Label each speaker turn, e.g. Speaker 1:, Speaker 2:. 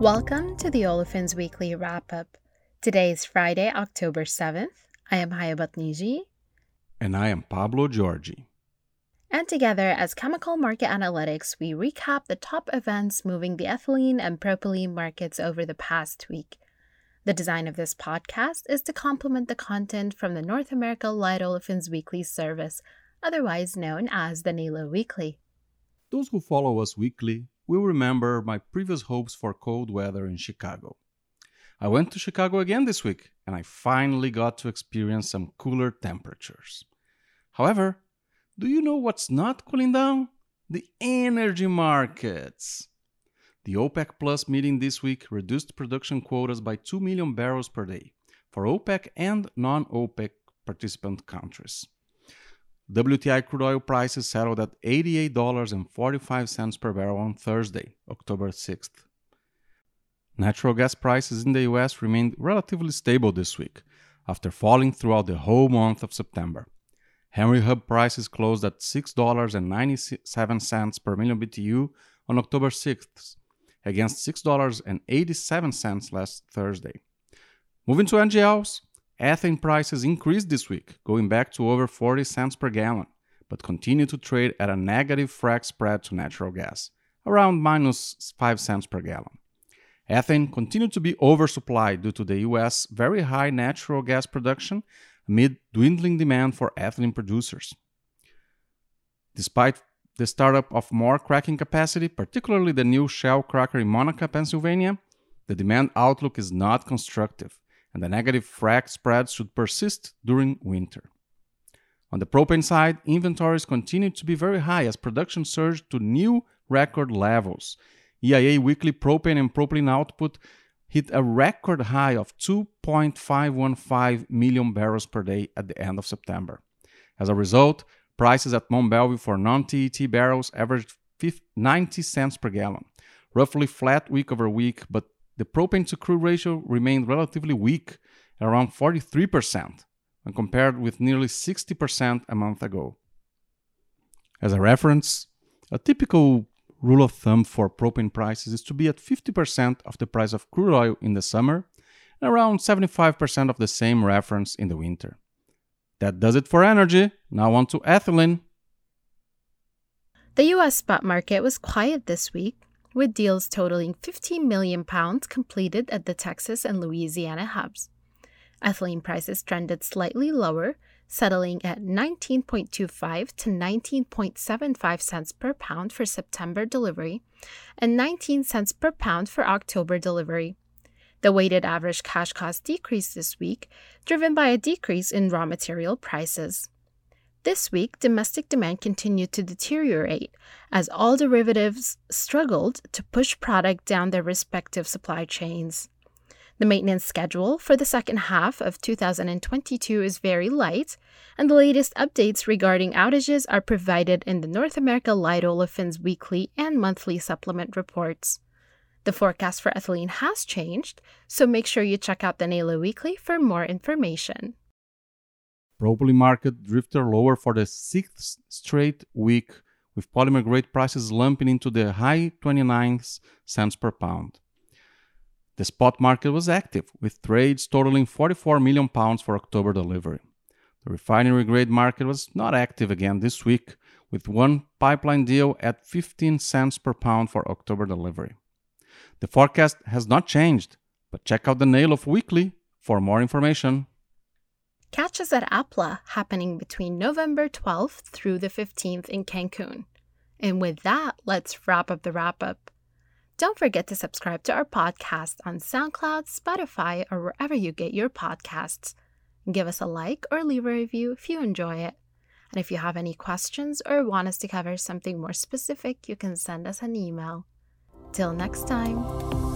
Speaker 1: Welcome to the Olefins Weekly Wrap Up. Today is Friday, October 7th. I am Hayabat Niji.
Speaker 2: And I am Pablo Georgi.
Speaker 1: And together, as Chemical Market Analytics, we recap the top events moving the ethylene and propylene markets over the past week. The design of this podcast is to complement the content from the North America Light Olefins Weekly service, otherwise known as the NALO Weekly.
Speaker 2: Those who follow us weekly will remember my previous hopes for cold weather in Chicago. I went to Chicago again this week and I finally got to experience some cooler temperatures. However, do you know what's not cooling down? The energy markets. The OPEC Plus meeting this week reduced production quotas by 2 million barrels per day for OPEC and non OPEC participant countries. WTI crude oil prices settled at $88.45 per barrel on Thursday, October 6th. Natural gas prices in the US remained relatively stable this week, after falling throughout the whole month of September. Henry Hub prices closed at $6.97 per million BTU on October 6th, against $6.87 last Thursday. Moving to NGLs, ethane prices increased this week, going back to over 40 cents per gallon, but continue to trade at a negative frac spread to natural gas, around minus 5 cents per gallon. Ethane continued to be oversupplied due to the US very high natural gas production amid dwindling demand for ethylene producers. Despite the startup of more cracking capacity, particularly the new Shell cracker in Monaca, Pennsylvania, the demand outlook is not constructive, and the negative frac spreads should persist during winter. On the propane side, inventories continue to be very high as production surged to new record levels. EIA weekly propane and propylene output hit a record high of 2.515 million barrels per day at the end of September. As a result, Prices at Mont Belvieu for non-TET barrels averaged 90 cents per gallon, roughly flat week over week, but the propane to crude ratio remained relatively weak around 43% when compared with nearly 60% a month ago. As a reference, a typical rule of thumb for propane prices is to be at 50% of the price of crude oil in the summer and around 75% of the same reference in the winter. That does it for energy. Now on to ethylene.
Speaker 1: The US spot market was quiet this week, with deals totaling 15 million pounds completed at the Texas and Louisiana hubs. Ethylene prices trended slightly lower, settling at 19.25 to 19.75 cents per pound for September delivery and 19 cents per pound for October delivery. The weighted average cash cost decreased this week, driven by a decrease in raw material prices. This week, domestic demand continued to deteriorate as all derivatives struggled to push product down their respective supply chains. The maintenance schedule for the second half of 2022 is very light, and the latest updates regarding outages are provided in the North America Light Olefins weekly and monthly supplement reports. The forecast for ethylene has changed, so make sure you check out the NALO Weekly for more information.
Speaker 2: Propylene market drifted lower for the sixth straight week, with polymer grade prices lumping into the high 29 cents per pound. The spot market was active, with trades totaling 44 million pounds for October delivery. The refinery grade market was not active again this week, with one pipeline deal at 15 cents per pound for October delivery. The forecast has not changed, but check out the NALO Weekly for more information.
Speaker 1: Catch us at APLA happening between November 12th through the 15th in Cancun. And with that, let's wrap up the wrap up. Don't forget to subscribe to our podcast on SoundCloud, Spotify, or wherever you get your podcasts. Give us a like or leave a review if you enjoy it. And if you have any questions or want us to cover something more specific, you can send us an email. Till next time.